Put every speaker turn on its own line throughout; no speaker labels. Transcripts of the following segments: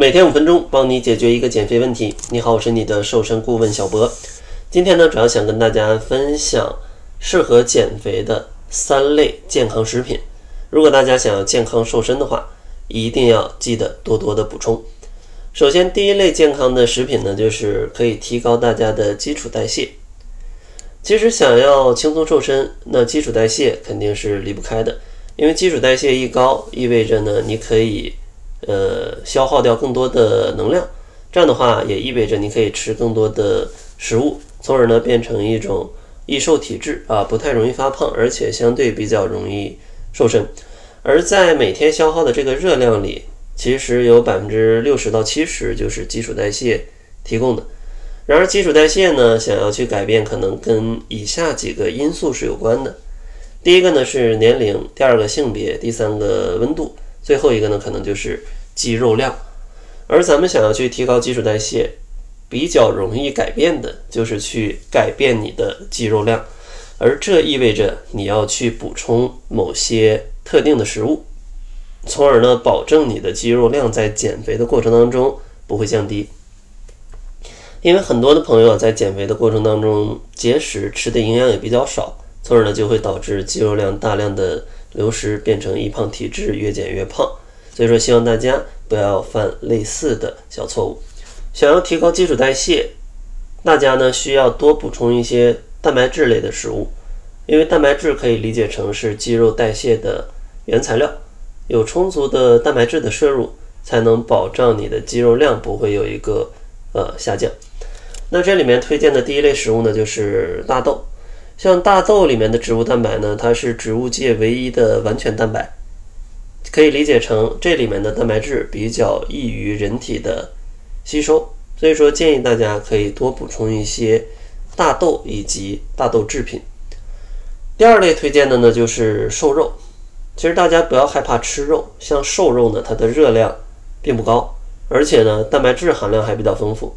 每天五分钟，帮你解决一个减肥问题。你好，我是你的瘦身顾问小博。今天呢，主要想跟大家分享适合减肥的三类健康食品。如果大家想要健康瘦身的话，一定要记得多多的补充。首先，第一类健康的食品呢，就是可以提高大家的基础代谢。其实想要轻松瘦身，那基础代谢肯定是离不开的，因为基础代谢一高，意味着呢，你可以。呃，消耗掉更多的能量，这样的话也意味着你可以吃更多的食物，从而呢变成一种易瘦体质啊，不太容易发胖，而且相对比较容易瘦身。而在每天消耗的这个热量里，其实有百分之六十到七十就是基础代谢提供的。然而，基础代谢呢，想要去改变，可能跟以下几个因素是有关的。第一个呢是年龄，第二个性别，第三个温度。最后一个呢，可能就是肌肉量，而咱们想要去提高基础代谢，比较容易改变的就是去改变你的肌肉量，而这意味着你要去补充某些特定的食物，从而呢，保证你的肌肉量在减肥的过程当中不会降低。因为很多的朋友在减肥的过程当中节食，吃的营养也比较少，从而呢，就会导致肌肉量大量的。流失变成易胖体质，越减越胖。所以说，希望大家不要犯类似的小错误。想要提高基础代谢，大家呢需要多补充一些蛋白质类的食物，因为蛋白质可以理解成是肌肉代谢的原材料。有充足的蛋白质的摄入，才能保障你的肌肉量不会有一个呃下降。那这里面推荐的第一类食物呢，就是大豆。像大豆里面的植物蛋白呢，它是植物界唯一的完全蛋白，可以理解成这里面的蛋白质比较易于人体的吸收，所以说建议大家可以多补充一些大豆以及大豆制品。第二类推荐的呢就是瘦肉，其实大家不要害怕吃肉，像瘦肉呢，它的热量并不高，而且呢蛋白质含量还比较丰富，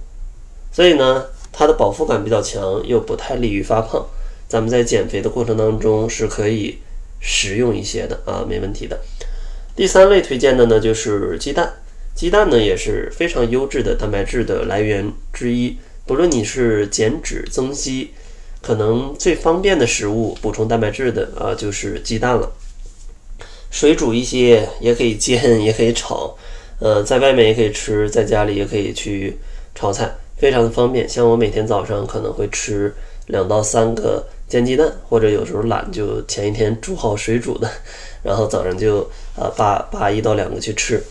所以呢它的饱腹感比较强，又不太利于发胖。咱们在减肥的过程当中是可以食用一些的啊，没问题的。第三类推荐的呢就是鸡蛋，鸡蛋呢也是非常优质的蛋白质的来源之一。不论你是减脂增肌，可能最方便的食物补充蛋白质的啊就是鸡蛋了。水煮一些也可以煎，也可以炒，呃，在外面也可以吃，在家里也可以去炒菜，非常的方便。像我每天早上可能会吃两到三个。煎鸡蛋，或者有时候懒，就前一天煮好水煮的，然后早上就呃扒扒一到两个去吃。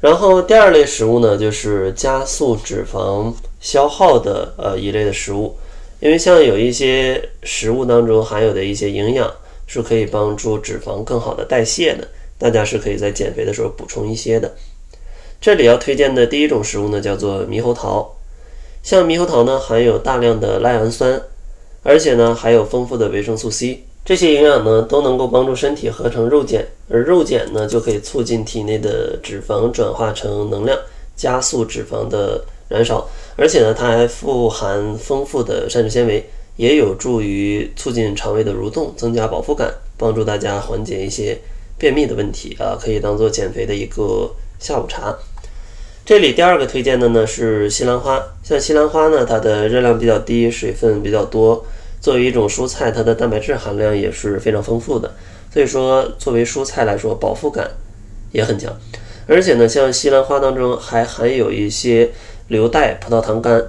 然后第二类食物呢，就是加速脂肪消耗的呃一类的食物，因为像有一些食物当中含有的一些营养是可以帮助脂肪更好的代谢的，大家是可以在减肥的时候补充一些的。这里要推荐的第一种食物呢，叫做猕猴桃。像猕猴桃呢，含有大量的赖氨酸。而且呢，还有丰富的维生素 C，这些营养呢都能够帮助身体合成肉碱，而肉碱呢就可以促进体内的脂肪转化成能量，加速脂肪的燃烧。而且呢，它还富含丰富的膳食纤维，也有助于促进肠胃的蠕动，增加饱腹感，帮助大家缓解一些便秘的问题啊，可以当做减肥的一个下午茶。这里第二个推荐的呢是西兰花，像西兰花呢，它的热量比较低，水分比较多，作为一种蔬菜，它的蛋白质含量也是非常丰富的，所以说作为蔬菜来说，饱腹感也很强。而且呢，像西兰花当中还含有一些硫代葡萄糖苷，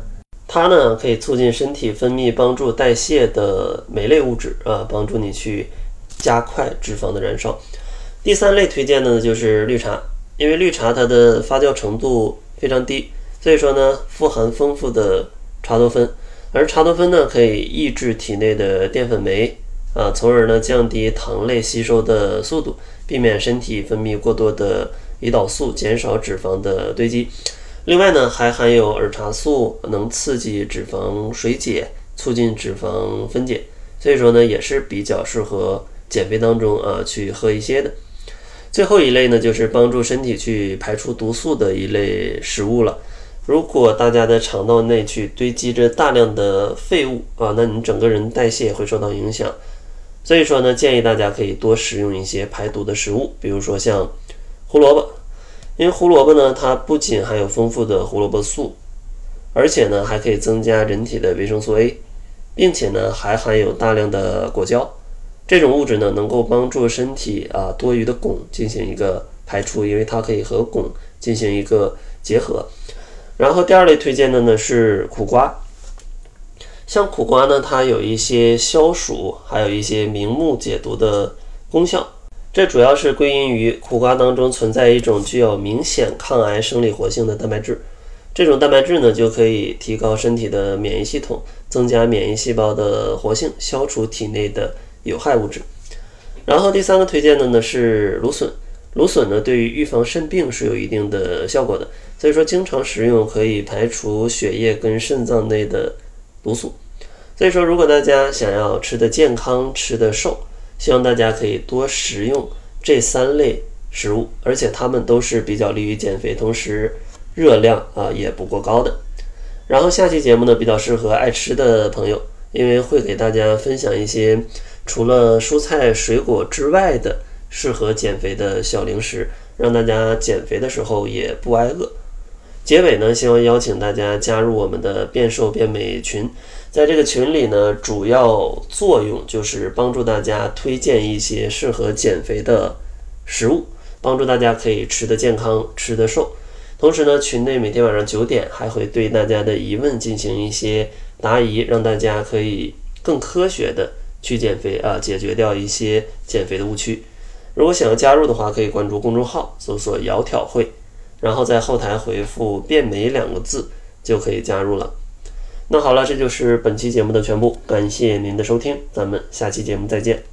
它呢可以促进身体分泌帮助代谢的酶类物质啊，帮助你去加快脂肪的燃烧。第三类推荐的呢就是绿茶。因为绿茶它的发酵程度非常低，所以说呢，富含丰富的茶多酚，而茶多酚呢可以抑制体内的淀粉酶啊，从而呢降低糖类吸收的速度，避免身体分泌过多的胰岛素，减少脂肪的堆积。另外呢，还含有儿茶素，能刺激脂肪水解，促进脂肪分解，所以说呢，也是比较适合减肥当中啊去喝一些的。最后一类呢，就是帮助身体去排出毒素的一类食物了。如果大家的肠道内去堆积着大量的废物啊，那你整个人代谢会受到影响。所以说呢，建议大家可以多食用一些排毒的食物，比如说像胡萝卜，因为胡萝卜呢，它不仅含有丰富的胡萝卜素，而且呢还可以增加人体的维生素 A，并且呢还含有大量的果胶，这种物质呢能够帮助身体啊多余的汞进行一个排出，因为它可以和汞进行一个结合。然后第二类推荐的呢是苦瓜，像苦瓜呢，它有一些消暑，还有一些明目解毒的功效。这主要是归因于苦瓜当中存在一种具有明显抗癌生理活性的蛋白质，这种蛋白质呢就可以提高身体的免疫系统，增加免疫细胞的活性，消除体内的有害物质。然后第三个推荐的呢是芦笋，芦笋呢对于预防肾病是有一定的效果的。所以说，经常食用可以排除血液跟肾脏内的毒素。所以说，如果大家想要吃的健康、吃的瘦，希望大家可以多食用这三类食物，而且它们都是比较利于减肥，同时热量啊也不过高的。然后下期节目呢，比较适合爱吃的朋友，因为会给大家分享一些除了蔬菜水果之外的适合减肥的小零食，让大家减肥的时候也不挨饿。结尾呢，希望邀请大家加入我们的变瘦变美群，在这个群里呢，主要作用就是帮助大家推荐一些适合减肥的食物，帮助大家可以吃得健康、吃得瘦。同时呢，群内每天晚上九点还会对大家的疑问进行一些答疑，让大家可以更科学的去减肥啊，解决掉一些减肥的误区。如果想要加入的话，可以关注公众号，搜索“窈窕会”。然后在后台回复“变美”两个字就可以加入了。那好了，这就是本期节目的全部，感谢您的收听，咱们下期节目再见。